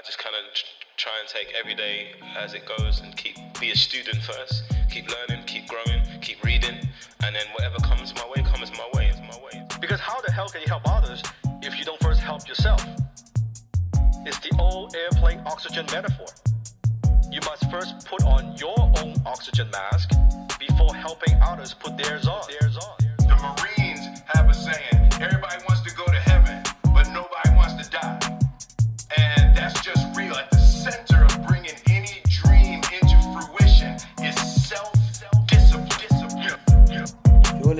I just kind of try and take every day as it goes and keep be a student first. Keep learning, keep growing, keep reading, and then whatever comes my way comes my way. It's my way. Because how the hell can you help others if you don't first help yourself? It's the old airplane oxygen metaphor. You must first put on your own oxygen mask before helping others put theirs on. The Marines have a saying everybody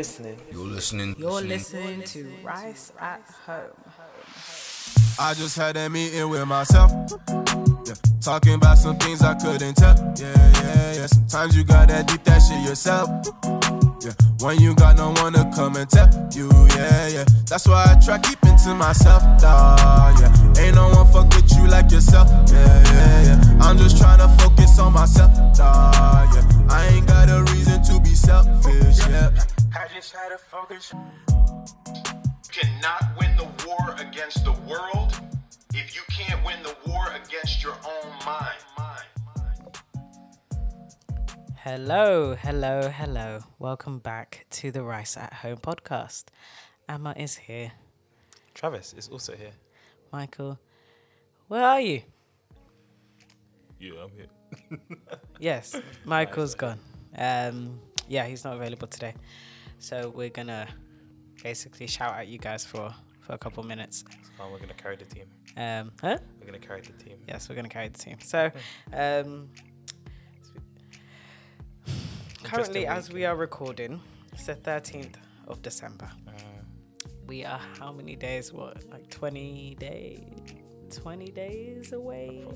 listening. You're listening. You're listening to Rice at Home. I just had a meeting with myself. Yeah. Talking about some things I couldn't tell. Yeah, yeah, yeah. Sometimes you gotta deep that shit yourself. Yeah. When you got no one to come and tell you, yeah, yeah. That's why I try keeping to myself, dawg. Yeah. Ain't no one fuck with you like yourself. Yeah, yeah, yeah. I'm just trying to focus on myself, dawg. Yeah. I ain't got a reason to be selfish, yeah. I just had to focus. Cannot win the war against the world if you can't win the war against your own mind. Hello, hello, hello. Welcome back to the Rice at Home podcast. Ama is here. Travis is also here. Michael, where are you? Yeah, I'm here. Yes, Michael's gone. Um, yeah, he's not available today. So we're gonna basically shout at you guys for for a couple minutes. It's fine. We're gonna carry the team. Um, huh? We're gonna carry the team. Yes, we're gonna carry the team. So, um, currently, as we are recording, it's the thirteenth of December. Uh, We are how many days? What, like twenty days? Twenty days away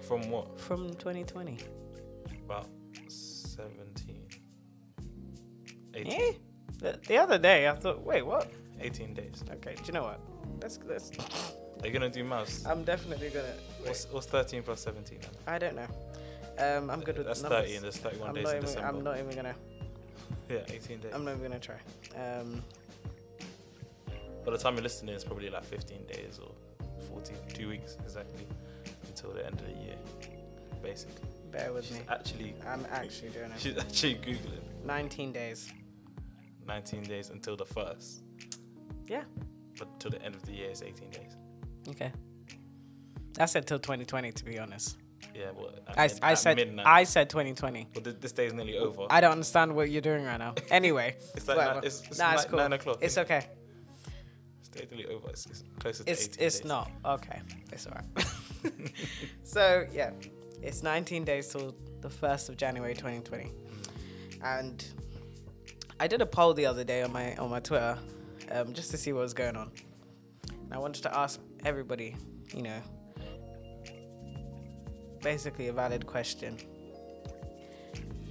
from what? from twenty twenty. About 17. 18. Eh? The, the other day, I thought, wait, what? 18 days. Okay, do you know what? Let's let's. Are you gonna do mouse? I'm definitely gonna. What's, what's 13 plus 17? then? I don't know. Um, I'm good with That's numbers. 30 and there's 31 I'm days not in even. December. I'm not even gonna. Yeah, 18 days. I'm not even gonna try. Um, By the time you're listening, it's probably like 15 days or 14, two weeks exactly until the end of the year, basically. bear with She's me. actually, I'm actually doing it. she's actually googling 19 days. 19 days until the first, Yeah. but till the end of the year is 18 days. Okay. I said till 2020, to be honest. Yeah, well, I, mid- I said midnight. I said 2020. But this, this day is nearly over. I don't understand what you're doing right now. Anyway, It's like whatever. nine- it's- it's nah, it's cool. nine o'clock, It's okay. It's nearly over. It's, it's closer to It's 18 it's days. not okay. It's alright. so yeah, it's 19 days till the first of January 2020, mm. and I did a poll the other day on my on my Twitter, um, just to see what was going on. And I wanted to ask everybody, you know, basically a valid question.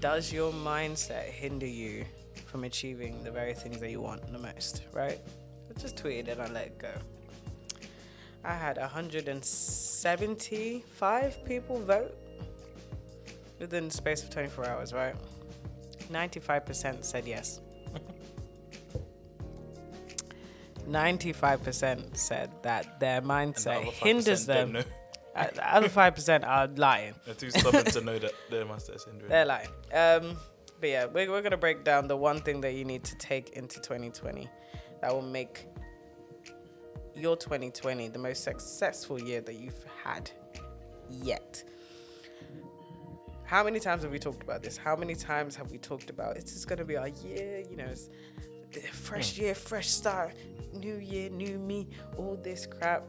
Does your mindset hinder you from achieving the very things that you want the most? Right? I just tweeted and I let it go. I had 175 people vote within the space of 24 hours, right? 95% said yes. 95% said that their And the mindset hinders them. Uh, the other 5% are lying. They're too stubborn to know that their master syndrome. They're lying. Um, but yeah, we're, we're going to break down the one thing that you need to take into 2020 that will make your 2020 the most successful year that you've had yet. How many times have we talked about this? How many times have we talked about it's going to be our year? You know, fresh year, fresh start, new year, new me, all this crap.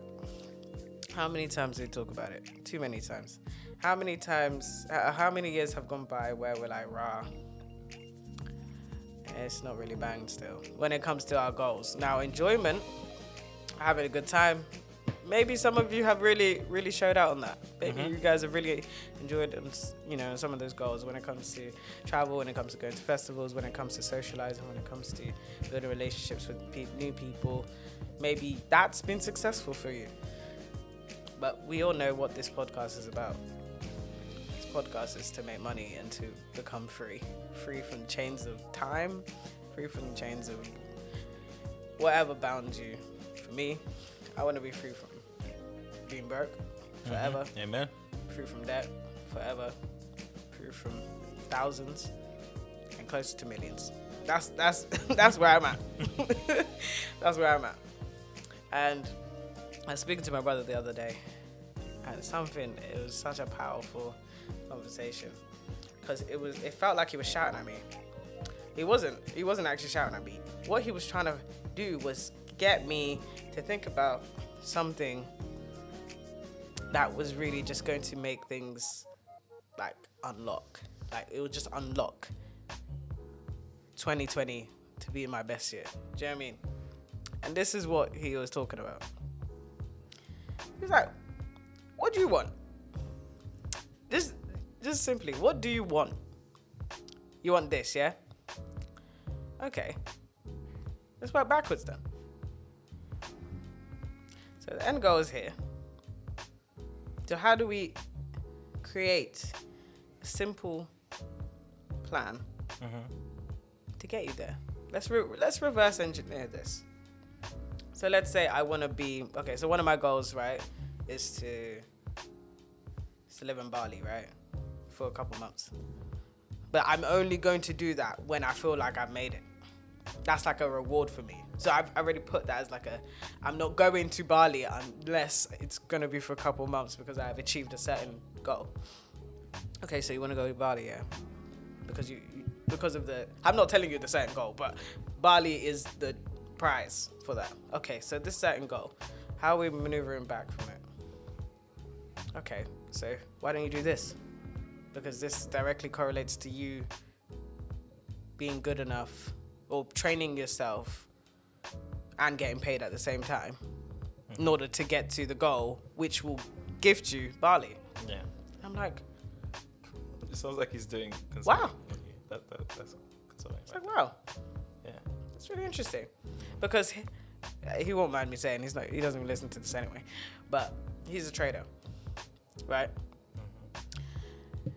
How many times do we talk about it? Too many times. How many times, uh, how many years have gone by where we're like, rah, it's not really banged still when it comes to our goals. Now, enjoyment, having a good time. Maybe some of you have really, really showed out on that. Maybe mm-hmm. you guys have really enjoyed, you know, some of those goals when it comes to travel, when it comes to going to festivals, when it comes to socializing, when it comes to building relationships with pe- new people. Maybe that's been successful for you. But we all know what this podcast is about. This podcast is to make money and to become free. Free from the chains of time, free from the chains of whatever bounds you. For me, I want to be free from being broke. Mm-hmm. forever. Amen. Free from debt, forever. Free from thousands, and closer to millions. That's that's that's where I'm at. that's where I'm at. And I was speaking to my brother the other day, and something. It was such a powerful conversation because it was. It felt like he was shouting at me. He wasn't. He wasn't actually shouting at me. What he was trying to do was get me to think about something that was really just going to make things like unlock. Like it would just unlock 2020 to be my best year. Do you know what I mean? And this is what he was talking about. He's like, "What do you want?" Just, just simply, what do you want? You want this, yeah? Okay. Let's work backwards then. So the end goal is here. So how do we create a simple plan mm-hmm. to get you there? Let's re- let's reverse engineer this. So let's say I want to be okay. So one of my goals, right, is to is to live in Bali, right, for a couple months. But I'm only going to do that when I feel like I've made it. That's like a reward for me. So I've already put that as like a. I'm not going to Bali unless it's gonna be for a couple months because I've achieved a certain goal. Okay, so you want to go to Bali, yeah? Because you, you because of the. I'm not telling you the certain goal, but Bali is the prize for that. Okay, so this certain goal, how are we maneuvering back from it? Okay, so why don't you do this? Because this directly correlates to you being good enough or training yourself and getting paid at the same time in order to get to the goal, which will gift you Bali. Yeah. I'm like, It sounds like he's doing Wow. That, that, that's consulting. it's like wow, Yeah. it's really interesting because he, he won't mind me saying he's not. He doesn't even listen to this anyway, but he's a trader, right? Mm-hmm.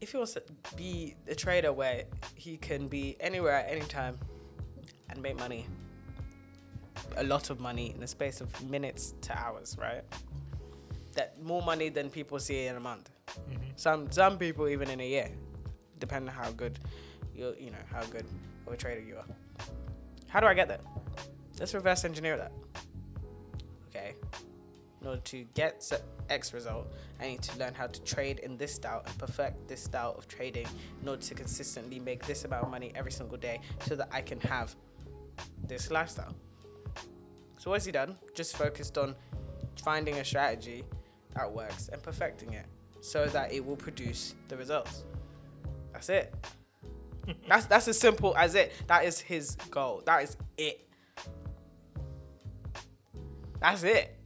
If he wants to be a trader where he can be anywhere at any time and make money, a lot of money in the space of minutes to hours, right? That more money than people see in a month. Mm-hmm. Some some people even in a year, depending on how good you you know how good of a trader you are. How do I get that? Let's reverse engineer that. Okay. In order to get X result, I need to learn how to trade in this style and perfect this style of trading in order to consistently make this amount of money every single day so that I can have this lifestyle. So what's he done? Just focused on finding a strategy that works and perfecting it so that it will produce the results. That's it. that's that's as simple as it. That is his goal. That is it. That's it.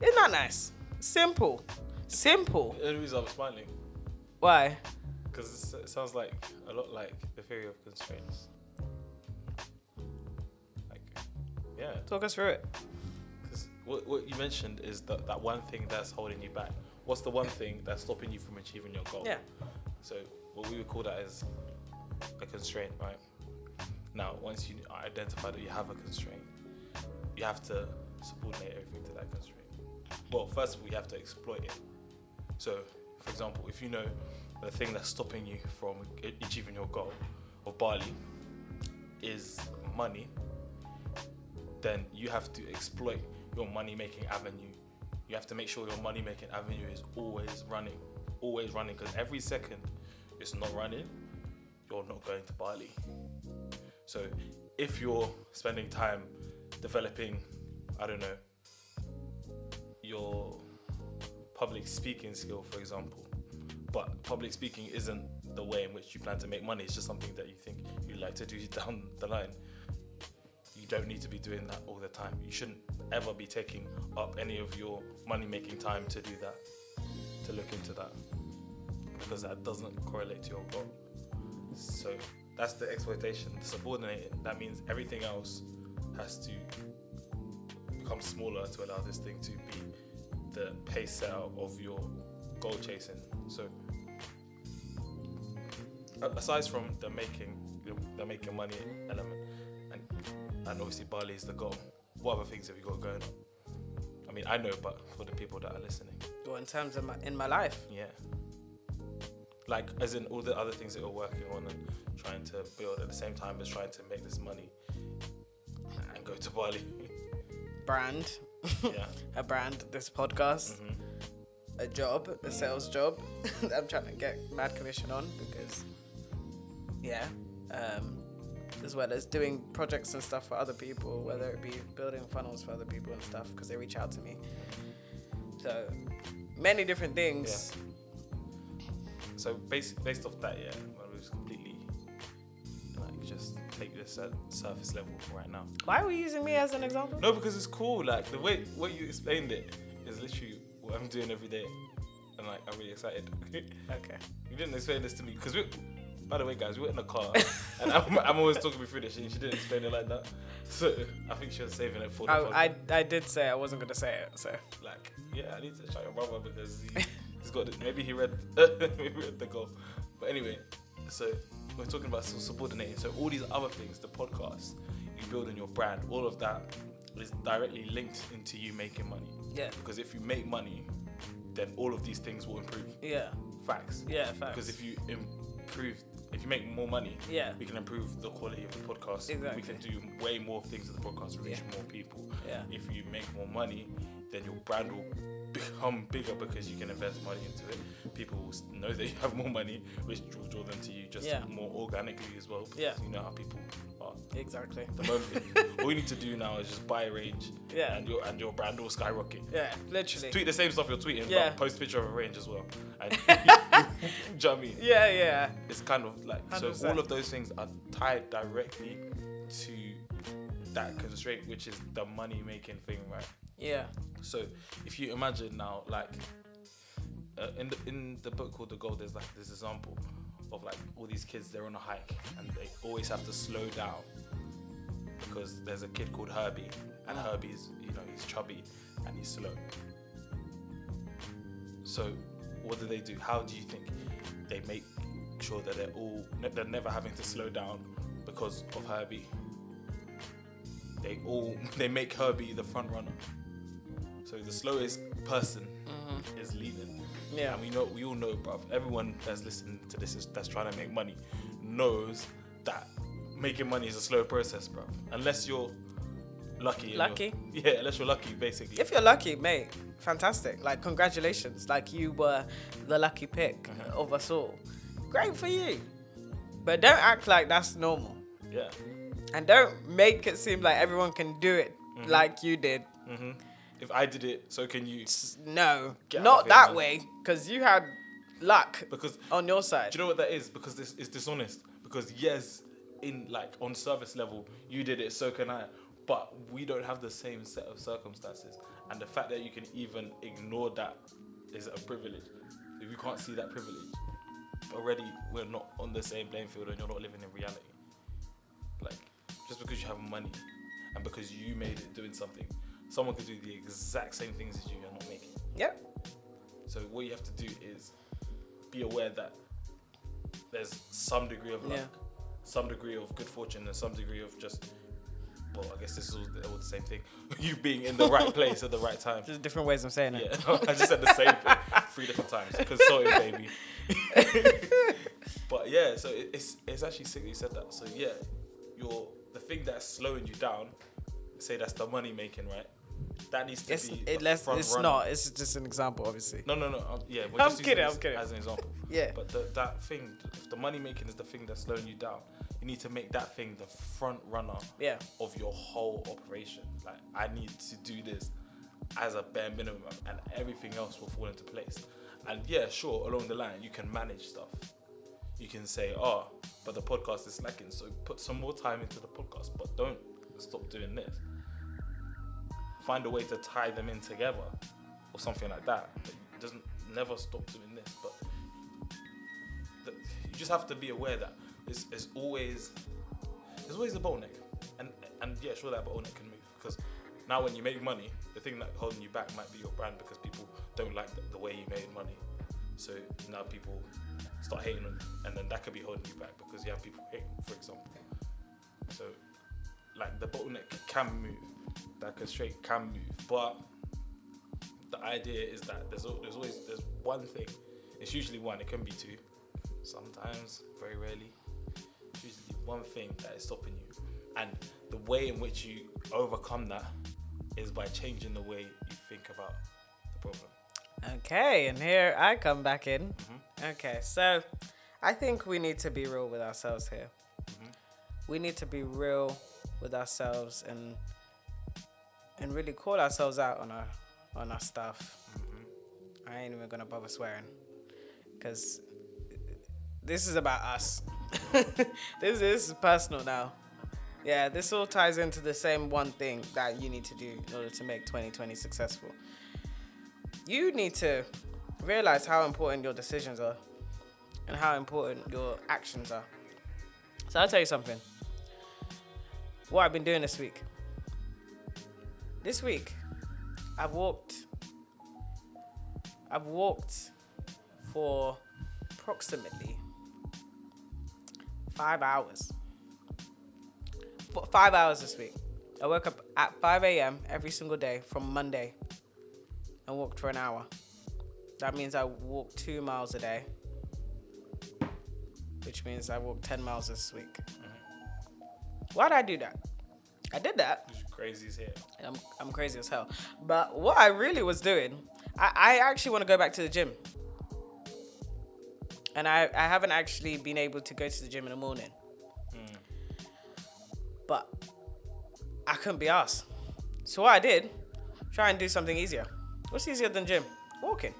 Isn't that nice? Simple. Simple. The only reason I'm smiling Why? because it sounds like a lot like the theory of constraints. Yeah, Talk us through it. because what, what you mentioned is that, that one thing that's holding you back. What's the one thing that's stopping you from achieving your goal? Yeah. So what we would call that is a constraint, right? Now, once you identify that you have a constraint, you have to subordinate everything to that constraint. Well, first of all, you have to exploit it. So, for example, if you know the thing that's stopping you from achieving your goal of Bali is money, then you have to exploit your money making avenue. You have to make sure your money making avenue is always running, always running, because every second it's not running, you're not going to Bali. So if you're spending time developing, I don't know, your public speaking skill, for example, but public speaking isn't the way in which you plan to make money, it's just something that you think you'd like to do down the line you don't need to be doing that all the time. You shouldn't ever be taking up any of your money making time to do that, to look into that, because that doesn't correlate to your goal. So that's the exploitation, the subordinating. That means everything else has to become smaller to allow this thing to be the pace setter of your goal chasing. So aside from the making, the making money element, and obviously Bali is the goal. What other things have you got going on? I mean, I know, but for the people that are listening, Or in terms of my, in my life. yeah. Like, as in all the other things that you're working on and trying to build at the same time as trying to make this money and go to Bali. Brand. yeah. a brand, this podcast, Mm-hmm. a job, a sales job. that I'm trying to get mad commission on because, yeah, um, as well as doing projects and stuff for other people, whether it be building funnels for other people and stuff because they reach out to me. So many different things. Yeah. So based based off that, yeah, well, we just completely like just take this at surface level right now. Why are we using me as an example? No, because it's cool. Like the way what you explained it is literally what I'm doing every day, and like I'm really excited. Okay. you didn't explain this to me because we. By the way, guys, we were in the car, and I'm, I'm always talking through this, and she didn't explain it like that. So I think she was saving it for the I, I. I did say I wasn't going to say it, so. like, yeah, I need to shout your brother because he, he's got it. Maybe he read, maybe he read the goal. But anyway, so we're talking about subordinating. So all these other things, the podcast, you building your brand, all of that is directly linked into you making money. Yeah. Because if you make money, then all of these things will improve. Yeah. Facts. Yeah, facts. Because if you improve, if you make more money, Yeah. we can improve the quality of the podcast. Exactly. We can do way more things with the podcast, reach Yeah. more people. Yeah. If you make more money, then your brand will become bigger because you can invest money into it. People will know that you have more money, which will draw them to you just Yeah. more organically as well. Yeah. you know how people are. Exactly. The moment, all you need to do now is just buy a range, Yeah. and your and your brand will skyrocket. Yeah, literally. Tweet the same stuff you're tweeting, Yeah. but post a picture of a range as well. And do you know what I mean? Yeah, yeah. It's kind of like so 100%. all of those things are tied directly to that constraint, which is the money making thing, right? Yeah. So if you imagine now, like uh, in the in the book called The Goal, there's like this example of like all these kids they're on a hike and they always have to slow down because there's a kid called Herbie and Herbie's you know he's chubby and he's slow. So what do they do? How do you think they make sure that they're all they're never having to slow down because of Herbie? They all they make Herbie the front runner. So the slowest person is leading. Yeah. And we know we all know, bruv. Everyone that's listening to this is that's trying to make money knows that making money is a slow process, bruv. Unless you're lucky. and you're- Lucky? Yeah, unless you're lucky, basically. If you're lucky, mate, fantastic. Like, congratulations. Like, you were the lucky pick Uh-huh. of us all. Great for you. But don't act like that's normal. yeah. And don't make it seem like everyone can do it Mm-hmm. like you did. If I did it, so can you. No, Get out not of that man. way. Because you had luck Because on your side. Do you know what that is? Because this is dishonest. Because yes, in like on service level, you did it, so can I. But we don't have the same set of circumstances, and the fact that you can even ignore that is a privilege. If you can't see that privilege, already we're not on the same playing field, and you're not living in reality. Like just because you have money, and because you made it doing something, someone could do the exact same things as you and not make it. Yep. So what you have to do is be aware that there's some degree of luck, Yeah. some degree of good fortune, and some degree of just. Well, I guess this is all the, all the same thing. you being in the right place at the right time. Just different ways of saying it. Yeah, I just said the same thing three different times. Consulting, baby. but yeah, so it, it's it's actually sick that you said that. So yeah, your the thing that's slowing you down, say that's the money making, right? That needs to It's, be it, less, front it's runner. not. It's just an example, obviously. No, no, no. Um, yeah, we're I'm just kidding, this I'm kidding. as an example. Yeah. But the, that thing, if the money making is the thing that's slowing you down, you need to make that thing the front runner Yeah. of your whole operation. Like, I need to do this as a bare minimum, and everything else will fall into place. And yeah, sure, along the line, you can manage stuff. You can say, oh, but the podcast is slacking, so put some more time into the podcast, but don't stop doing this. Find a way to tie them in together or something like that. It doesn't never stop doing this, but the, you just have to be aware that it's, it's always there's always a bottleneck, and and yeah, sure that bottleneck can move because now when you make money, the thing that holding you back might be your brand because people don't like the, the way you made money. So now people start hating on you, and then that could be holding you back because you have people hating, for example. So like the bottleneck can move, that straight can move, but the idea is that there's there's always there's one thing. It's usually one. It can be two. Sometimes, very rarely. It's usually one thing that is stopping you, and the way in which you overcome that is by changing the way you think about the problem. Okay, and here I come back in. Mm-hmm. Okay, so I think we need to be real with ourselves here. Mm-hmm. We need to be real with ourselves and and really call ourselves out on our on our stuff. Mm-hmm. I ain't even gonna bother swearing because this is about us. this is personal now. Yeah, this all ties into the same one thing that you need to do in order to make 2020 successful you need to realize how important your decisions are and how important your actions are. So I'll tell you something. What I've been doing this week. This week, I've walked. I've walked for approximately five hours. For five hours this week. I woke up at 5 a.m. every single day from Monday and walked for an hour. That means I walk two miles a day, which means I walked 10 miles this week. Mm-hmm. Why did I do that? I did that. Crazy as hell. I'm, I'm crazy as hell. But what I really was doing, I, I actually want to go back to the gym. And I, I haven't actually been able to go to the gym in the morning. But I couldn't be asked. So what I did, try and do something easier. What's easier than gym? Walking.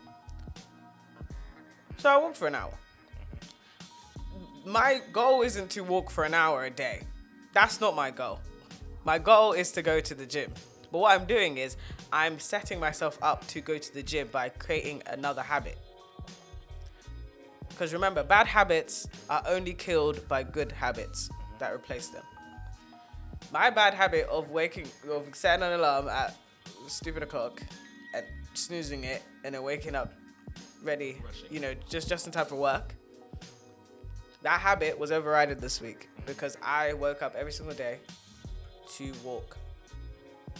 So I walked for an hour. My goal isn't to walk for an hour a day. That's not my goal. My goal is to go to the gym. But what I'm doing is I'm setting myself up to go to the gym by creating another habit. Because remember, bad habits are only killed by good habits that replace them. My bad habit of waking, of setting an alarm at stupid o'clock and snoozing it and then waking up ready, you know, just just in time for work. That habit was overridden this week because I woke up every single day to walk.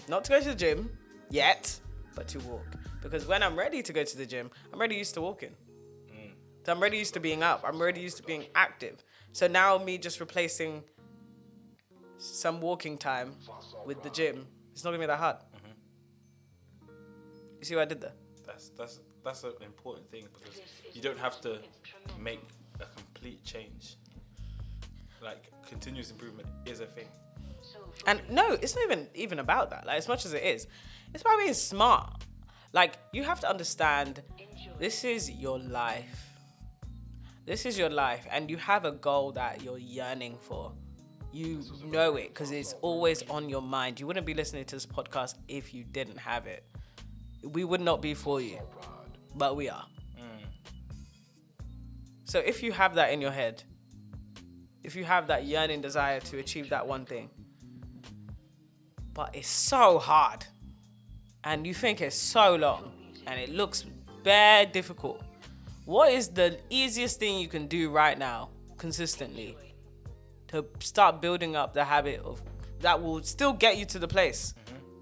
Not to go to the gym yet, but to walk. Because when I'm ready to go to the gym, I'm already used to walking. So I'm already used to being up. I'm already used to being active. So now me just replacing some walking time with the gym, it's not gonna be that hard. Mm-hmm. You see what I did there? That's that's that's an important thing because you don't have to make a complete change. Like continuous improvement is a thing. And no, it's not even even about that. Like as much as it is, it's about being smart. Like you have to understand, this is your life. This is your life, and you have a goal that you're yearning for. You know it because it's always on your mind. You wouldn't be listening to this podcast if you didn't have it. We would not be for you, but we are. So if you have that in your head, if you have that yearning desire to achieve that one thing, but it's so hard. And you think it's so long and it looks bare difficult. What is the easiest thing you can do right now consistently to start building up the habit of that will still get you to the place?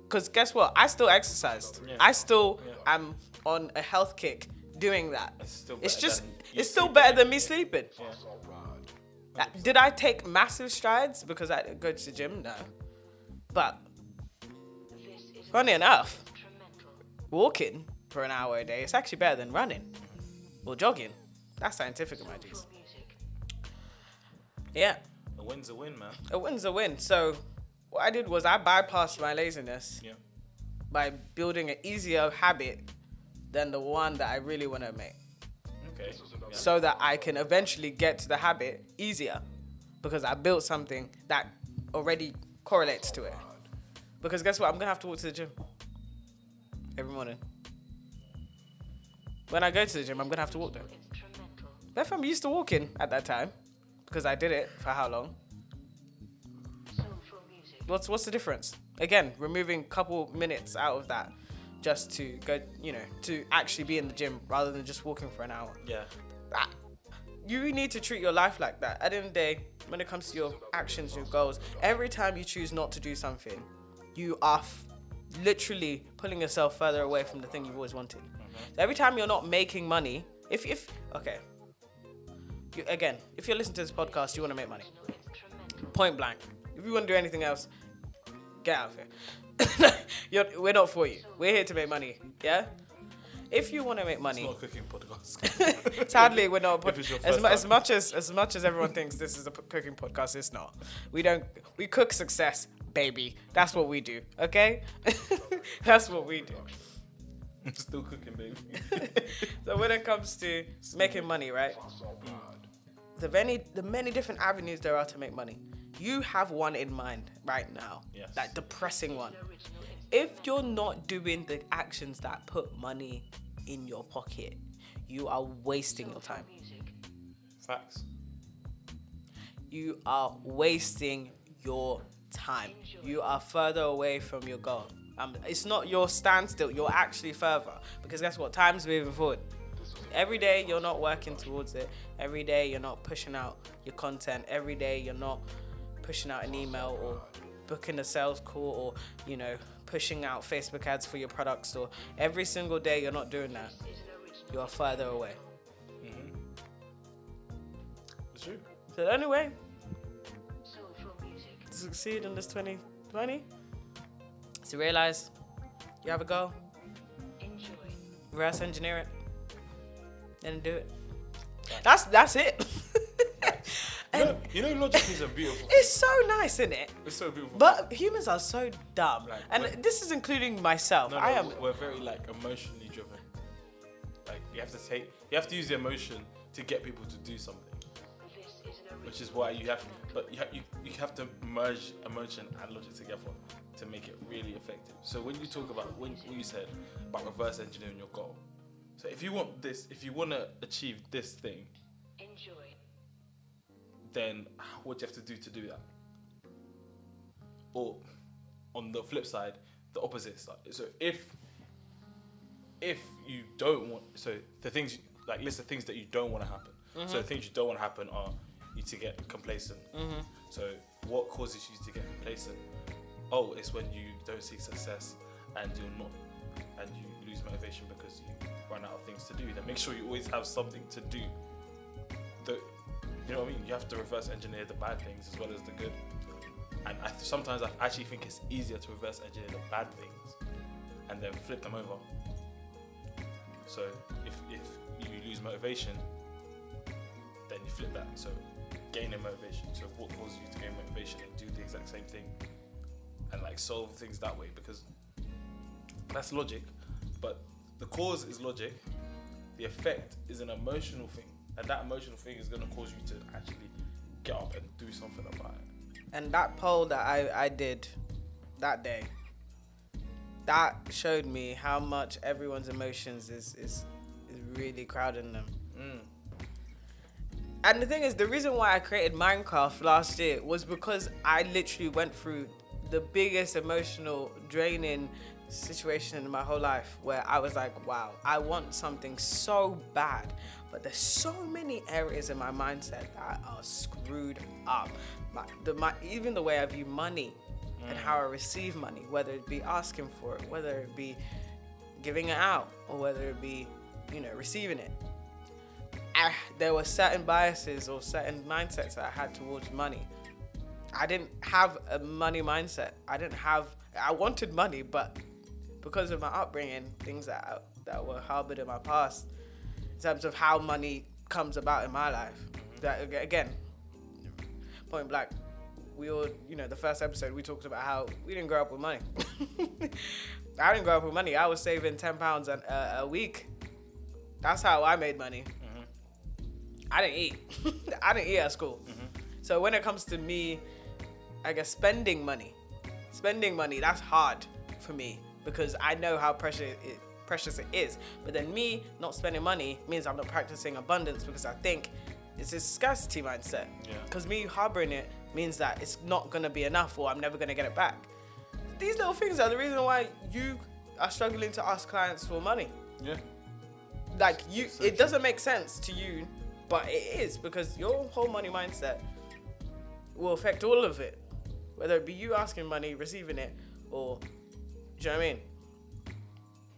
Because guess what? I still exercised Yeah. i still am on a health kick doing that. It's still it's better just than it's still better than me sleeping. Yeah. uh, Did I take massive strides because I go to the gym? No. But funny enough, walking for an hour a day is actually better than running or jogging. That's scientific, my G's. Yeah, A win's a win, man. a win's a win. So what I did was I bypassed my laziness Yeah. by building an easier habit than the one that I really want to make. Okay. So that I can eventually get to the habit easier because I built something that already correlates to it. Because guess what? I'm gonna have to walk to the gym every morning. When I go to the gym, I'm gonna have to walk there. If I'm used to walking at that time, because I did it for how long? What's what's the difference? Again, removing a couple minutes out of that just to go, you know, to actually be in the gym rather than just walking for an hour Yeah. that you need to treat your life like that. At the end of the day, when it comes to your actions, your goals, every time you choose not to do something, you are f- literally pulling yourself further away from the thing you've always wanted. Mm-hmm. So every time you're not making money, if if okay, you, again, if you're listening to this podcast, you want to make money. Point blank. If you want to do anything else, get out of here. we're not for you. We're here to make money. Yeah. If you want to make money, It's not a cooking podcast. Sadly, we're not. If it's your as, mu- as much as as much as everyone thinks this is a p- cooking podcast, it's not. We don't. We cook success, baby. That's what we do. Okay, that's what we do. Still cooking, baby. So when it comes to making money, right? The many the many different avenues there are to make money. You have one in mind right now. Yes. That depressing one. If you're not doing the actions that put money in your pocket, you are wasting your time. Facts. you are wasting your time. You are further away from your goal. Um, it's not your standstill. You're actually further because guess what? Time's moving forward. Every day you're not working towards it. Every day you're not pushing out your content. Every day you're not pushing out an email or booking a sales call or you know pushing out Facebook ads for your products. Or every single day you're not doing that. You are further away. It's true. So the only way succeed in this 2020 is to realize you have a goal, Enjoy. reverse engineer it, and do it. That's that's it. You know, you know, logic is a beautiful. it's so nice, isn't it? It's so beautiful. But humans are so dumb, Like, and when- this is including myself. no, no, I am. We're very like emotionally driven. Like you have to take, you have to use the emotion to get people to do something. Which is why you have, but you have, you, you have to merge emotion and logic together to make it really effective. So when you talk about when, when you said about reverse engineering your goal, so if you want this, if you want to achieve this thing, then what do you have to do to do that? Or on the flip side, the opposite side. So if if you don't want, so the things like list the things that you don't want to happen. So mm-hmm. the things you don't want to happen are you to get complacent. Mm-hmm. So what causes you to get complacent? Oh, it's when you don't see success and you're not, and you lose motivation because you run out of things to do. Then make sure you always have something to do. The, you know what I mean? You have to reverse engineer the bad things as well as the good. And I, sometimes I actually think it's easier to reverse engineer the bad things and then flip them over. So if if you lose motivation, then you flip that. So gaining motivation. So what causes you to gain motivation and do the exact same thing and like solve things that way because that's logic. But the cause is logic. The effect is an emotional thing, and that emotional thing is gonna cause you to actually get up and do something about it. And that poll that I, I did that day, that showed me how much everyone's emotions is is, is really crowding them. And the thing is, the reason why I created Minecraft last year was because I literally went through the biggest emotional draining situation in my whole life where I was like, wow, I want something so bad, but there's so many areas in my mindset that are screwed up. My, the, my, even the way I view money and how I receive money, whether it be asking for it, whether it be giving it out, or whether it be, you know, receiving it. I, there were certain biases or certain mindsets that I had towards money. I didn't have a money mindset. I didn't have. I wanted money, but because of my upbringing, things that I, that were harbored in my past, in terms of how money comes about in my life, mm-hmm. that again, point blank, we all, you know, the first episode we talked about how we didn't grow up with money. I didn't grow up with money. I was saving ten pounds a, a, a week. That's how I made money. I didn't eat. I didn't eat at school. Mm-hmm. So when it comes to me, I guess spending money, spending money, that's hard for me because I know how precious it, precious it is. But then me not spending money means I'm not practicing abundance because I think it's a scarcity mindset. Yeah. Because me harboring it means that it's not gonna be enough or I'm never gonna get it back. These little things are the reason why you are struggling to ask clients for money Yeah. like you So it doesn't make sense to you but it is because your whole money mindset will affect all of it whether it be you asking money receiving it or Do you know what I mean?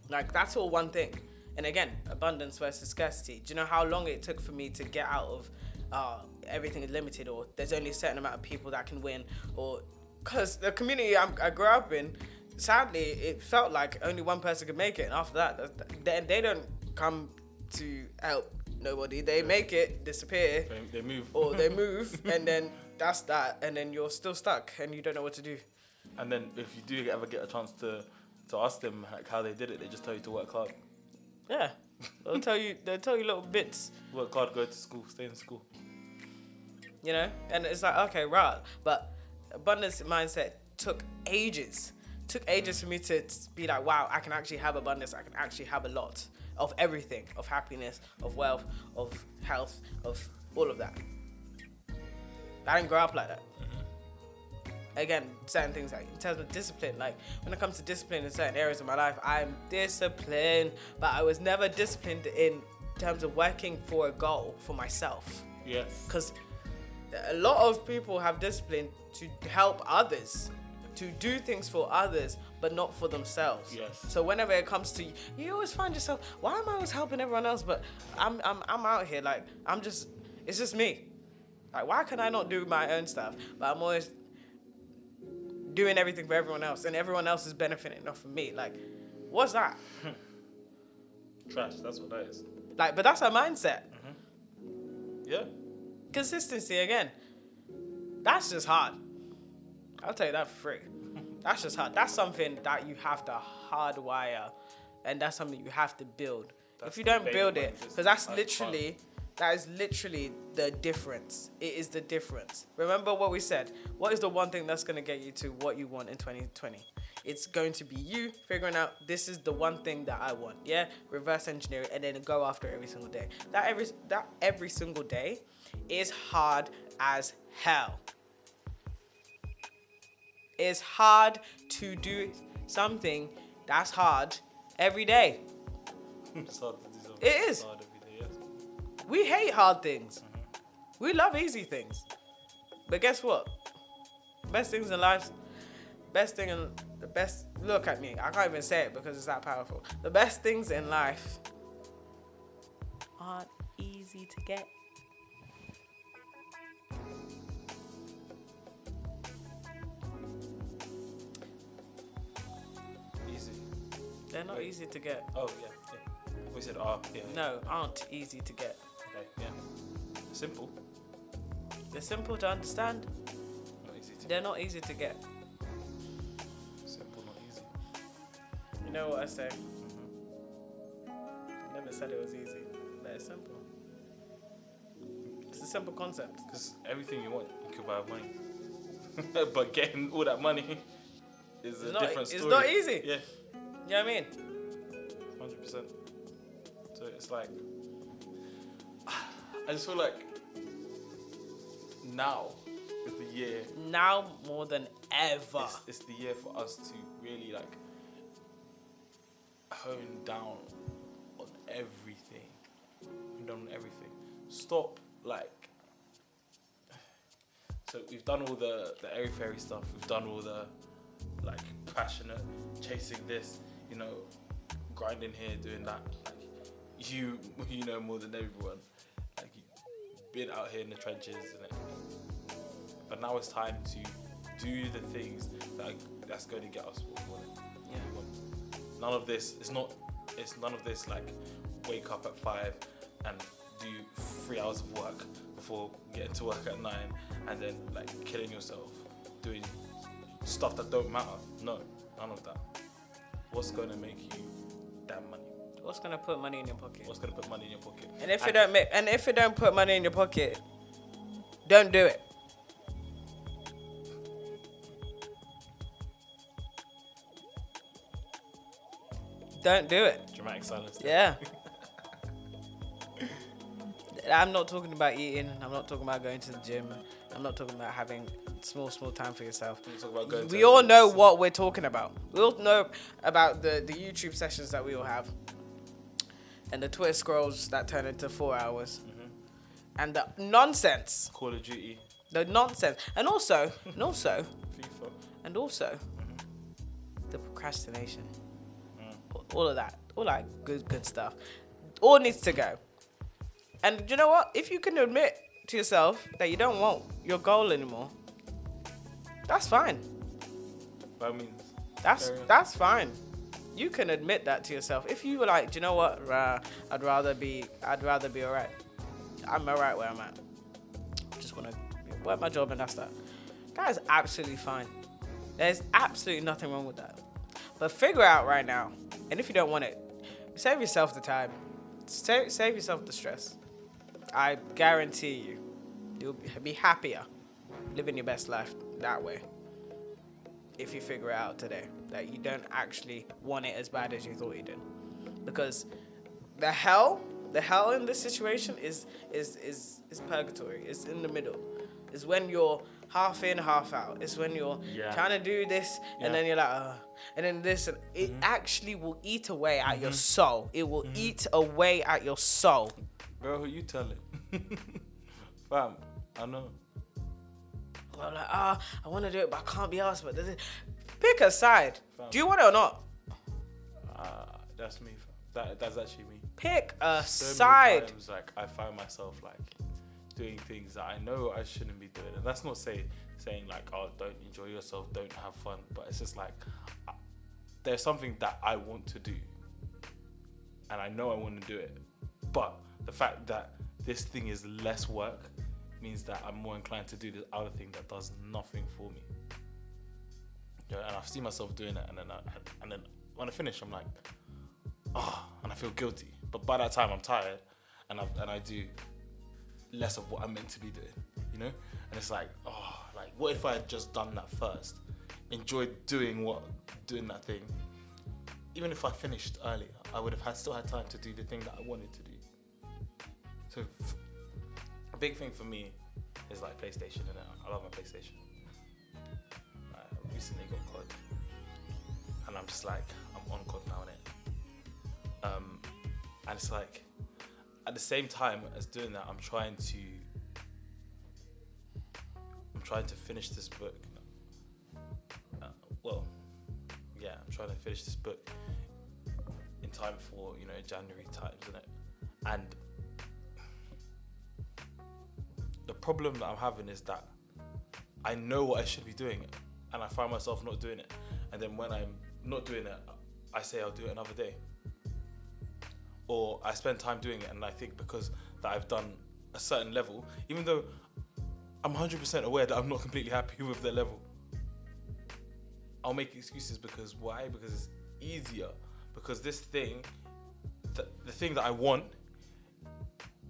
Like that's all one thing. And again, abundance versus scarcity. Do you know how long it took for me to get out of uh, everything is limited, or there's only a certain amount of people that can win, or because the community I'm, I grew up in, sadly, it felt like only one person could make it, and after that, then they don't come to help nobody. They make it disappear, They, they move. or they move, and then that's that, and then you're still stuck, and you don't know what to do. And then if you do ever get a chance to to ask them like how they did it, they just tell you to work hard. Yeah, they'll tell you. They'll tell you little bits. Work hard, go to school, stay in school. you know and it's like okay right but abundance mindset took ages took ages for me to t- be like wow i can actually have abundance i can actually have a lot of everything of happiness of wealth of health of all of that. I didn't grow up like that. Mm-hmm. Again certain things like in terms of discipline like when it comes to discipline in certain areas of my life i'm disciplined but i was never disciplined in terms of working for a goal for myself. Yes. because a lot of people have discipline to help others to do things for others but not for themselves Yes. so whenever it comes to you you always find yourself why am i always helping everyone else but i'm i'm, I'm out here like i'm just it's just me like why can i not do my own stuff but i'm always doing everything for everyone else and everyone else is benefiting off of me like what's that Trash. That's what that is. like but that's our mindset mm-hmm. Yeah. consistency again. That's just hard. I'll tell you that for free. That's just hard. That's something that you have to hardwire, and that's something you have to build. That's if you don't build it, because that's literally that is literally the difference. It is the difference. Remember what we said. What is the one thing that's gonna get you to what you want in 2020? It's going to be you figuring out this is the one thing that I want. Yeah, reverse engineer it and then go after it every single day. That every that every single day is hard as hell. It's hard to do something that's hard every day. it's hard to do something. It is. Hard every day, yes. We hate hard things. Mm-hmm. We love easy things. But guess what? Best things in life, best thing in the best look at me. I can't even say it because it's that powerful. The best things in life aren't easy to get. They're not Wait. easy to get. Oh yeah. yeah. We said are. yeah. No, aren't easy to get. Okay. Yeah. Simple. They're simple to understand. Not easy to. They're not easy to get. Simple, not easy. You know what I say? I never said it was easy, but it's simple. It's a simple concept. Because everything you want, you can buy with money. but getting all that money is a not- different story. it's not easy. Yeah. You know what I mean? Hundred percent. So it's like I just feel like now is the year. Now more than ever. It's, it's the year for us to really like hone down on everything. Hone down on everything. Stop like. So we've done all the the airy fairy stuff. We've done all the like passionate chasing this. You know, grinding here, doing that. Like you, you know more than everyone. Like you've been out here in the trenches and it. But now it's time to do the things that that's going to get us what we want. Yeah. None of this. It's not. It's none of this like wake up at five and do three hours of work before getting to work at nine and then like killing yourself doing stuff that don't matter. No, none of that. What's to make you that money? What's gonna put money in your pocket? What's to put money in your pocket? And if it don't make, and if it don't put money in your pocket, don't do it. Don't do it. dramatic silence. Yeah. I'm not talking about eating. I'm not talking about going to the gym. I'm not talking about having small, small time for yourself. We're about going We all know what we're talking about. We all know about the, the YouTube sessions that we all have, and the Twitter scrolls that turn into four hours, Mm-hmm. and the nonsense, Call of Duty, the nonsense, and also, and also, FIFA. and also, Mm-hmm. the procrastination, all of that, all that good good stuff, all needs to go. And you know what? If you can admit to yourself that you don't want your goal anymore, that's fine. By means. That's that's fine. You can admit that to yourself. If you were like, do you know what? Rah, I'd rather be I'd rather be alright. I'm alright where I'm at. Just wanna work my job and that's that. That is absolutely fine. There's absolutely nothing wrong with that. But figure out right now, and if you don't want it, save yourself the time. Save, save yourself the stress. I guarantee you, you'll be- happier living your best life that way. If you figure it out today that you don't actually want it as bad as you thought you did. Because the hell the hell in this situation is is is is purgatory. It's in the middle. It's when you're half in half out. It's when you're Yeah. trying to do this Yeah. and then you're like uh, and then this and it mm-hmm. actually will eat away at your mm-hmm. soul. It will mm-hmm. eat away at your soul Girl, who you telling? Fam, I know. I'm like, ah, I want to do it, but I can't be asked. But this is- pick a side. Fam. Do you want it or not? Uh, that's me. Fam. That that's actually me. Pick a So many side. times, like I find myself like doing things that I know I shouldn't be doing, and that's not say saying like, oh, don't enjoy yourself, don't have fun, but it's just like uh, there's something that I want to do, and I know I want to do it, but the fact that this thing is less work means that I'm more inclined to do this other thing that does nothing for me. Yeah, and I've seen myself doing it, and then I, and then when I finish, I'm like, oh, and I feel guilty. But by that time, I'm tired, and I and I do less of what I'm meant to be doing, you know. And it's like, oh, like what if I had just done that first, enjoyed doing what doing that thing. Even if I finished earlier, I would have had still had time to do the thing that I wanted to do. So, a big thing for me is like PlayStation, and I love my PlayStation. I recently got COD, and I'm just like, I'm on COD now, innit? Um, and it's like, at the same time as doing that, I'm trying to, I'm trying to finish this book. Uh, well, yeah, I'm trying to finish this book in time for you know January times, isn't it? And problem that I'm having is that I know what I should be doing, and I find myself not doing it. And then when I'm not doing it, I say I'll do it another day. Or I spend time doing it, and I think because that I've done a certain level, even though I'm 100% aware that I'm not completely happy with the level, I'll make excuses because why? Because it's easier. Because this thing, the, the thing that I want,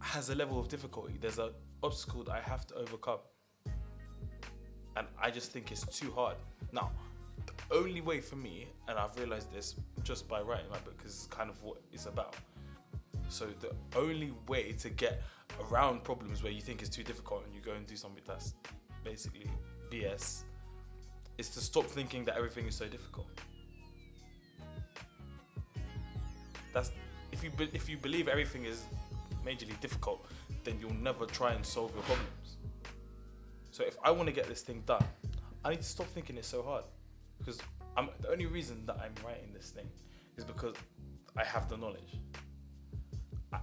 has a level of difficulty. There's an obstacle that I have to overcome. And I just think it's too hard. Now, the only way for me, and I've realized this just by writing my book, because it's kind of what it's about. So the only way to get around problems where you think it's too difficult and you go and do something that's basically BS is to stop thinking that everything is so difficult. That's if you be, if you believe everything is majorly difficult, then you'll never try and solve your problems. So if I want to get this thing done, I need to stop thinking it's so hard. Because I'm the only reason that I'm writing this thing is because I have the knowledge. I,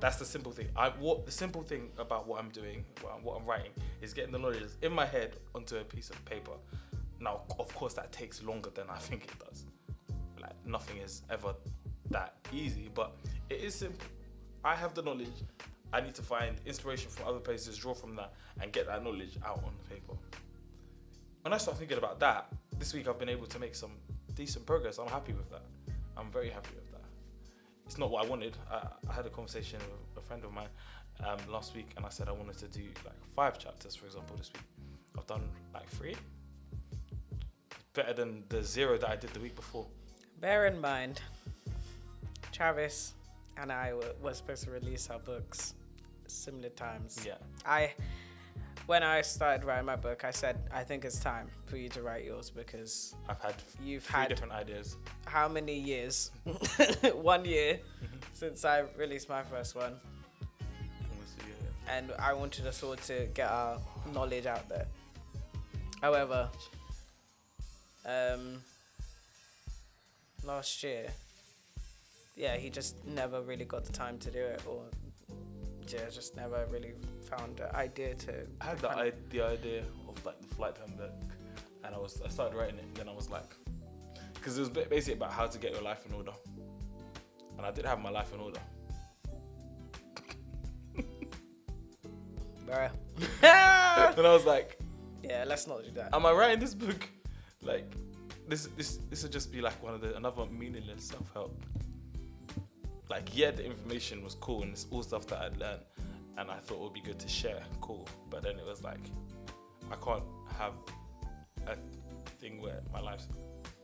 that's the simple thing. I what the simple thing about what I'm doing, what I'm, what I'm writing, is getting the knowledge in my head onto a piece of paper. Now, of course, that takes longer than I think it does. Like nothing is ever that easy, but it is simple. I have the knowledge. I need to find inspiration from other places, draw from that, and get that knowledge out on the paper. When I start thinking about that, this week I've been able to make some decent progress. I'm happy with that. I'm very happy with that. It's not what I wanted. I, I had a conversation with a friend of mine um, last week, and I said I wanted to do like five chapters, for example, this week. I've done like three. Better than the zero that I did the week before. Bear in mind, Travis and I were, were supposed to release our books similar times. Yeah. I, when I started writing my book, I said I think it's time for you to write yours because I've had You've three had- different ideas. how many years? one year since I released my first one, Almost a year. and I wanted us all to get our knowledge out there. However, um, last year. Yeah, he just never really got the time to do it, or yeah, just never really found the idea to. I had the, I- the idea of like the flight time book, and I was I started writing it. and Then I was like, because it was ba- basically about how to get your life in order, and I did have my life in order. Bruh. and I was like, yeah, let's not do that. am I writing this book? Like, this this this would just be like one of the another meaningless self help. Like, yeah, the information was cool and it's all stuff that I'd learned, and I thought it would be good to share. Cool, but then it was like, I can't have a thing where my life's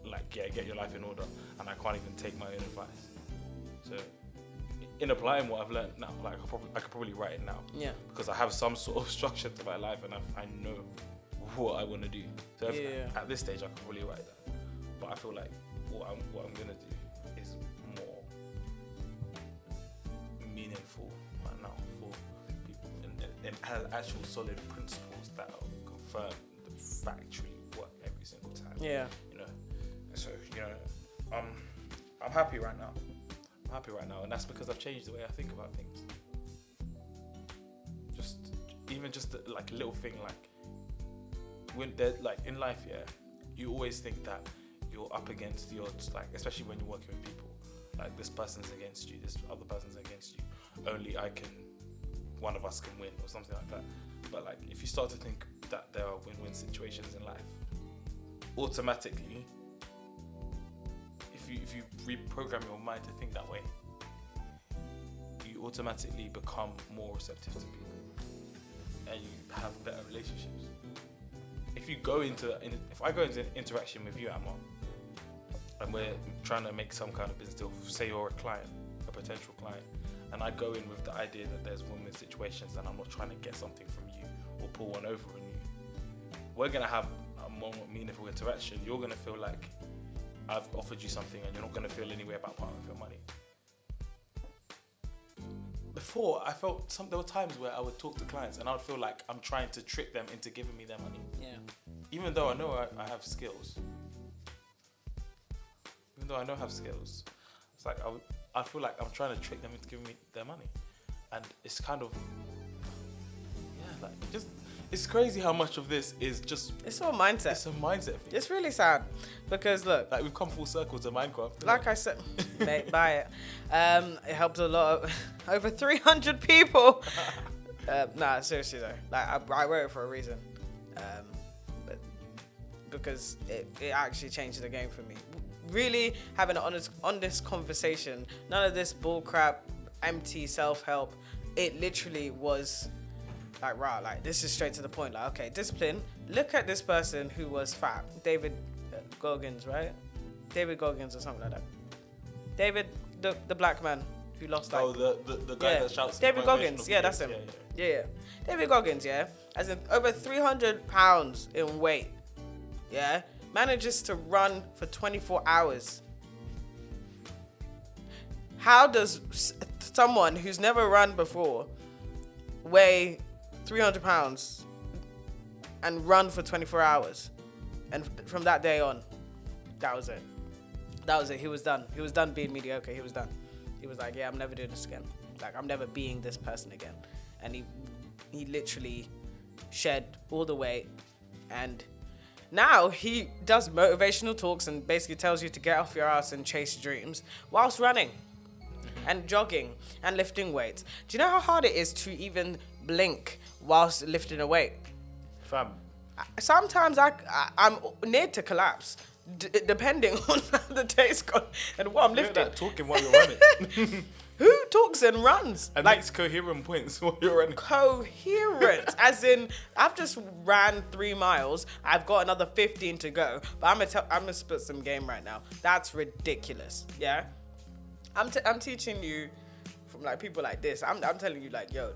like, yeah, get your life in order, and I can't even take my own advice. So, in applying what I've learned now, like I, probably, I could probably write it now yeah. because I have some sort of structure to my life and I, I know what I want to do. So if, Yeah. at this stage, I can probably write that. But I feel like what I'm what I'm gonna do meaningful right now for people and, and has actual solid principles that confirm the factually work every single time. Yeah. You know, so you know, I'm I'm happy right now. I'm happy right now, and that's because I've changed the way I think about things. Just even just the, like a little thing like when they're like in life, yeah, you always think that you're up against the odds, like especially when you're working with people. Like this person's against you, this other person's against you. Only I can, one of us can win, or something like that. But like if you start to think that there are win-win situations in life, automatically, if you if you reprogram your mind to think that way, you automatically become more receptive to people, and you have better relationships. If you go into in, if I go into interaction with you, Ama, and we're trying to make some kind of business deal, say you're a client, a potential client, and I go in with the idea that there's win-win situations, and I'm not trying to get something from you or pull one over on you. We're gonna have a more meaningful interaction. You're gonna feel like I've offered you something, and you're not gonna feel any way about part of your money. Before, I felt some. There were times where I would talk to clients, and I would feel like I'm trying to trick them into giving me their money Yeah. even though I know I, I have skills, even though I know I have skills, it's like I, would- I feel like I'm trying to trick them into giving me their money, and it's kind of yeah, like just it's crazy how much of this is just It's all mindset. it's a mindset thing. It's really sad because look, Like we've come full circle to Minecraft. like I said, mate, buy it. Um, it helped a lot. Of, over 300 people. uh, nah, seriously though, like I, I wrote it for a reason, um, but because it, it actually changed the game for me. Really having an honest, honest conversation. None of this bullcrap, empty self help. It literally was like rah, like this is straight to the point. Like okay, discipline. Look at this person who was fat, David uh, Goggins, right? David Goggins or something like that. David, the the black man who lost like oh, the, the the guy yeah, that shouts. David Goggins. Yeah, that's him. Yeah, Yeah, yeah. yeah. David Goggins. Yeah, as in over 300 pounds in weight. Yeah, manages to run for 24 hours. How does someone who's never run before weigh 300 pounds and run for 24 hours? And from that day on, that was it. That was it. He was done. He was done being mediocre. He was done. He was like, yeah, I'm never doing this again. Like, I'm never being this person again. And he, he literally shed all the weight. And now he does motivational talks and basically tells you to get off your ass and chase dreams whilst running and jogging and lifting weights. Do you know how hard it is to even blink whilst lifting a weight? Fam, sometimes I, I I'm near to collapse, d- depending on how the day's gone and what I'm lifting. that talking while you're running. Who talks and runs and like makes coherent points while you're running. coherent? as in, I've just ran three miles. I've got another 15 to go, but I'm gonna tell, I'm gonna spit some game right now. That's ridiculous. Yeah, I'm t- I'm teaching you from like people like this. I'm I'm telling you like, yo,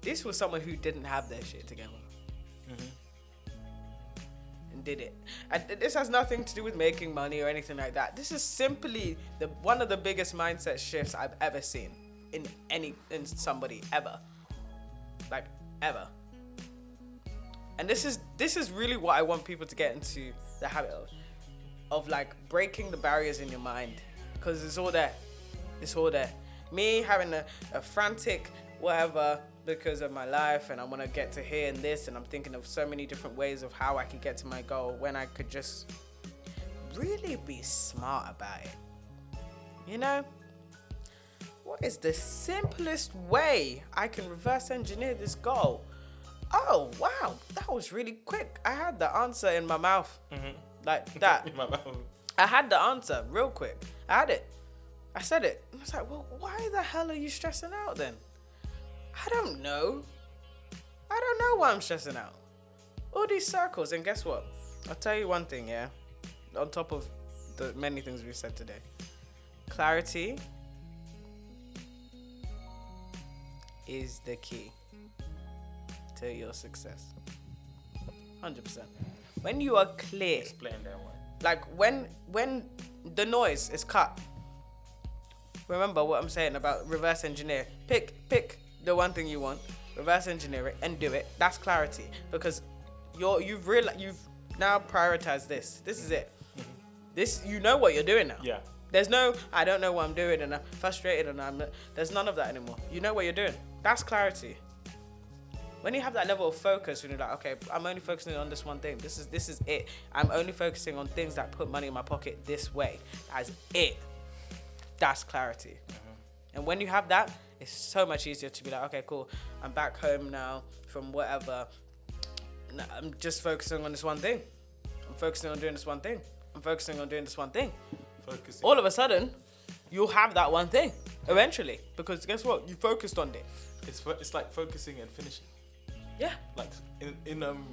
this was someone who didn't have their shit together. and did it. And this has nothing to do with making money or anything like that. This is simply the one of the biggest mindset shifts I've ever seen in any in somebody ever. Like ever. And this is this is really what I want people to get into the habit of. of like breaking the barriers in your mind because it's all there. It's all there. Me having a, a frantic whatever because of my life and I want to get to here and this and I'm thinking of so many different ways of how I could get to my goal when I could just really be smart about it. You know? What is the simplest way I can reverse engineer this goal? Oh, wow, that was really quick. I had the answer in my mouth. Mm-hmm. Like that. In my mouth. I had the answer real quick. I had it. I said it. I was like, well, why the hell are you stressing out then? I don't know. I don't know why I'm stressing out. All these circles, and guess what? I'll tell you one thing, yeah. On top of the many things we've said today, clarity is the key to your success. 100%. When you are clear, Explain that one. like when when the noise is cut remember what i'm saying about reverse engineer pick pick the one thing you want reverse engineer it and do it. That's clarity. Because you're you've real you've now prioritized this. This is it. This you know what you're doing now. Yeah. there's no i don't know what i'm doing and i'm frustrated and i'm there's none of that anymore. You know what you're doing. That's clarity. When you have that level of focus when you're like okay i'm only focusing on this one thing. This is this is it. I'm only focusing on things that put money in my pocket this way. As it. That's clarity. Mm-hmm. And when you have that it's so much easier to be like okay cool i'm back home now from whatever. I'm just focusing on this one thing. I'm focusing on doing this one thing. I'm focusing on doing this one thing. Focusing. all of a sudden you'll have that one thing eventually. Because guess what? You focused on it It's fo- it's like focusing and finishing. yeah. Like in in um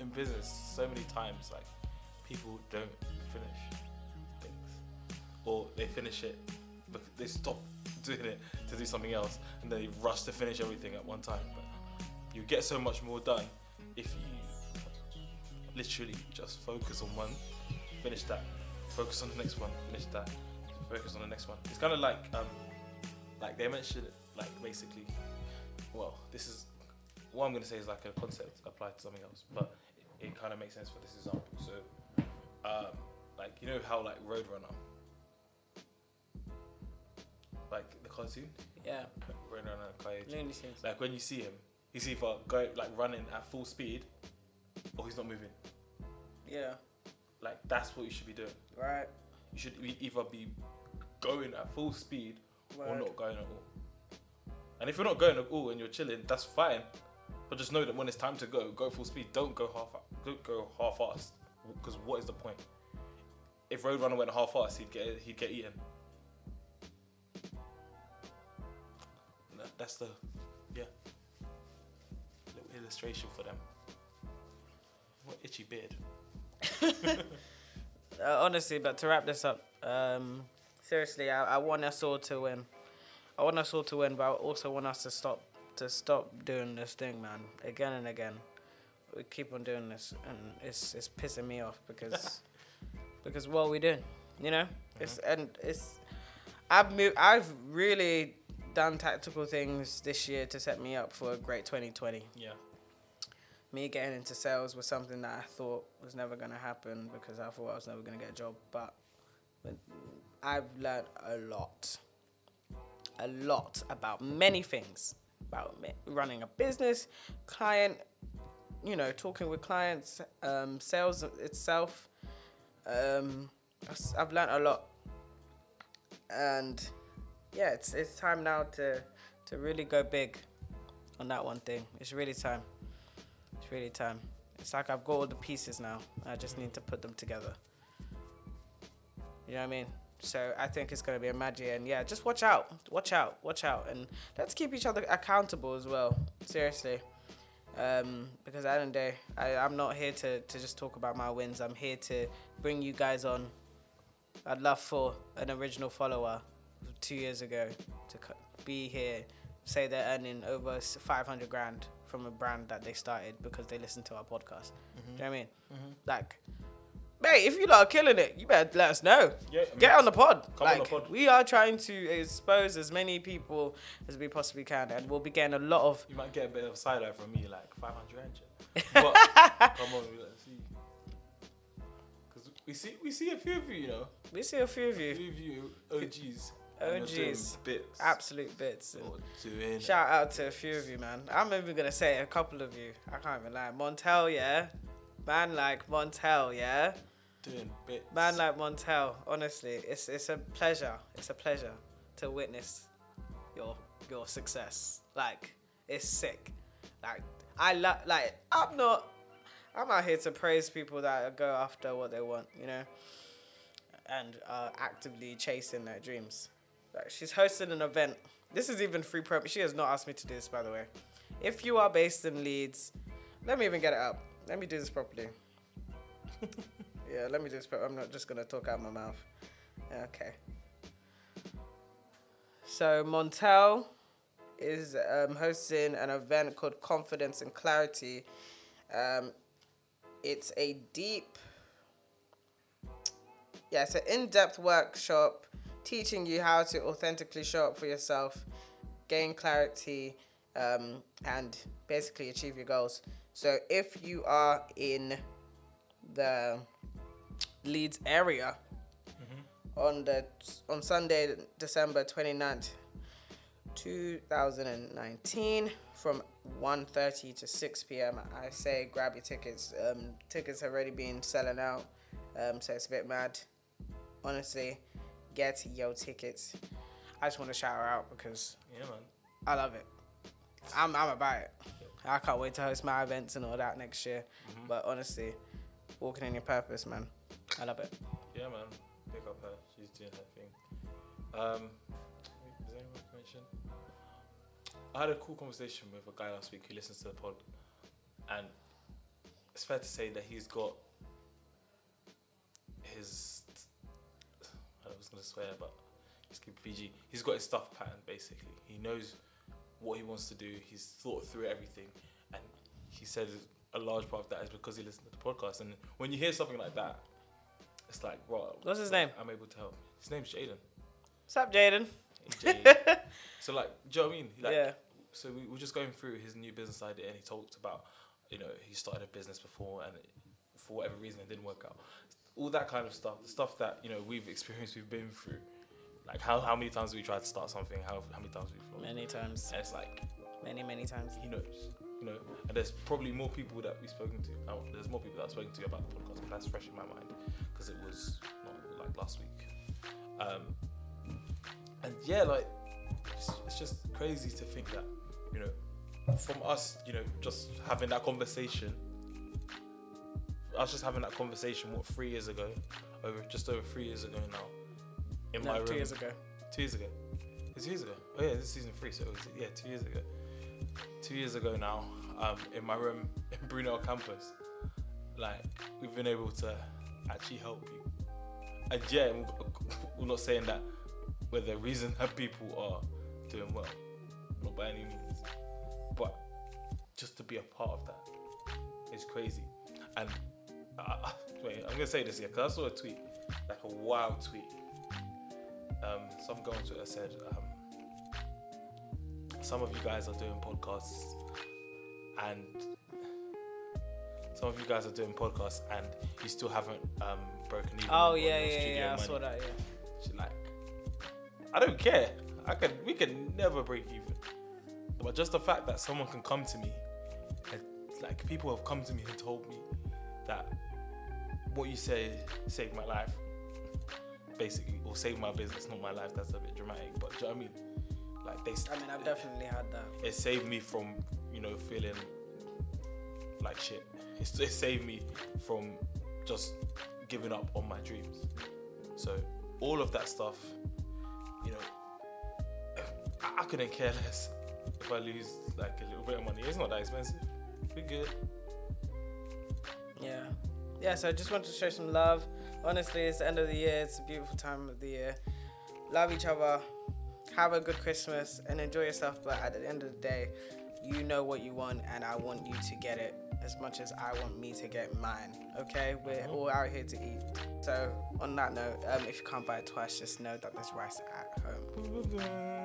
in business, so many times like people don't finish things, or they finish it, but they stop doing it to do something else, and they rush to finish everything at one time. But you get so much more done if you literally just focus on one, finish that, focus on the next one, finish that, focus on the next one. It's kind of like um, like they mentioned like basically, well, this is what I'm gonna say is like a concept applied to something else, but it, it kind of makes sense for this example. So, um, like you know how like Roadrunner, like the cartoon, yeah. Looney Tunes. Like when you see him, he's either going like running at full speed, or he's not moving. yeah Like that's what you should be doing. right You should either be going at full speed or not going at all. And if you're not going at all and you're chilling, that's fine. But just know that when it's time to go, go full speed. Don't go half. Don't go half fast. Because what is the point? If Roadrunner went half fast, he'd get he'd get eaten. That's the yeah. Little illustration for them. What itchy beard. Uh, honestly, but to wrap this up, um, seriously, I, I want us all to win. I want us all to win, but I also want us to stop to stop doing this thing, man, again and again. We keep on doing this, and it's it's pissing me off because because what are we doing? You know, it's and it's I've moved, I've really done tactical things this year to set me up for a great 2020 Yeah. me getting into sales was something that I thought was never going to happen because I thought I was never going to get a job. But I've learned a lot, a lot about many things about running a business, client, you know, talking with clients, um, sales itself. Um, I've learned a lot, and yeah, it's it's time now to to really go big on that one thing. It's really time. It's really time. It's like I've got all the pieces now. I just need to put them together. You know what I mean? So I think it's gonna be a magic, and yeah, just watch out, watch out, watch out, and let's keep each other accountable as well. Seriously, um, because at the end of the day, I, I'm not here to to just talk about my wins. I'm here to bring you guys on. I'd love for an original follower two years ago to be here, say they're earning over 500 grand from a brand that they started because they listened to our podcast. Do you know what I mean? Mm-hmm. Mm-hmm. Like, mate, if you lot are killing it, you better let us know. Yeah, I mean, Get on the pod. come on like, the pod. we are trying to expose as many people as we possibly can, and we'll be getting a lot of. You might get a bit of side eye from me, like 500 rand. But come on, let's see. Because We see we see a few of you, you know. We see a few of A you, few of you OGs. OGs, Bits. absolute bits. and Shout out to a few of you, man. I'm even gonna say a couple of you. I can't even lie. Montel, yeah. Man like Montel, yeah. doing bits. Man like Montel. Honestly, it's it's a pleasure. It's a pleasure to witness your your success. Like it's sick. Like I love. Like I'm not. I'm out here to praise people that go after what they want. You know. And are actively chasing their dreams. She's hosting an event. This is even free promo. She has not asked me to do this, by the way. If you are based in Leeds, let me even get it up. Let me do this properly. yeah, let me do this. I'm not just gonna talk out my mouth. Okay. So Montel is um, hosting an event called Confidence and Clarity. Um, it's a deep, yeah, it's an in-depth workshop teaching you how to authentically show up for yourself, gain clarity, um, and basically achieve your goals. So if you are in the Leeds area on the on Sunday, December 29th, 2019 from 1.30 to 6 p.m. I say grab your tickets. Um, tickets have already been selling out, um, so it's a bit mad. Honestly, get your tickets. I just want to shout her out because Yeah, man. I love it. I'm, I'm about it. I can't wait to host my events and all that next year. But honestly, walking in your purpose, man. I love it. Yeah, man. Pick up her. She's doing her thing. Um, is there any more information? I had a cool conversation with a guy last week who listens to the pod, and it's fair to say that he's got his. I was gonna swear, but just keep PG. He's got his stuff patterned basically. He knows what he wants to do. He's thought through everything, and he said a large part of that is because he listened to the podcast. And when you hear something like that, it's like, wow. What's his name? I'm able to help. His name's Jaden. What's up, Jaden? So like, do you know what I mean? Like, Yeah. So we were just going through his new business idea, and he talked about, you know, he started a business before, and it, for whatever reason it didn't work out. All that kind of stuff, the stuff that you know we've experienced, we've been through. Like how, how many times we tried to start something, how, how many times we failed. Many times. And it's like Many, many times. he knows, you know. And there's probably more people that we've spoken to. uh, There's more people that I've spoken to about the podcast, but that's fresh in my mind because it was not like last week. Um, and yeah, like it's, it's just crazy to think that you know, from us, you know, just having that conversation. Us just having that conversation what three years ago, over just over three years ago now, in No, my two years ago. Two years ago. It's two years ago. Oh yeah, this is season three. So it was, yeah, two years ago. Two years ago now, um, in my room in Brunel campus, like we've been able to actually help you. And yeah, we're not saying that we're the reason that people are doing well, not by any means, but just to be a part of that is crazy. And uh, wait, I'm gonna say this here because I saw a tweet, like a wild tweet um, some girl on Twitter said, um, some of you guys are doing podcasts and some of you guys are doing podcasts and you still haven't um, broken even. Oh yeah, yeah, studio yeah. I saw that. Yeah. She like, I don't care. I can, we can never break even. But just the fact that someone can come to me, and, like people have come to me and told me that what you say saved my life, basically, or saved my business, not my life. That's a bit dramatic, but do you know what I mean? Like they, I mean, I've definitely had that. it saved me from you know feeling like shit. It's, it saved me from just giving up on my dreams. So all of that stuff, you know, I, I couldn't care less if I lose like a little bit of money. It's not that expensive. We good. Yeah. So I just wanted to show some love. Honestly, it's the end of the year. It's a beautiful time of the year. Love each other. Have a good Christmas and enjoy yourself. But at the end of the day, you know what you want, and I want you to get it as much as I want me to get mine. Okay? We're all out here to eat. So, on that note, um, if you can't buy it twice, just know that there's rice at home.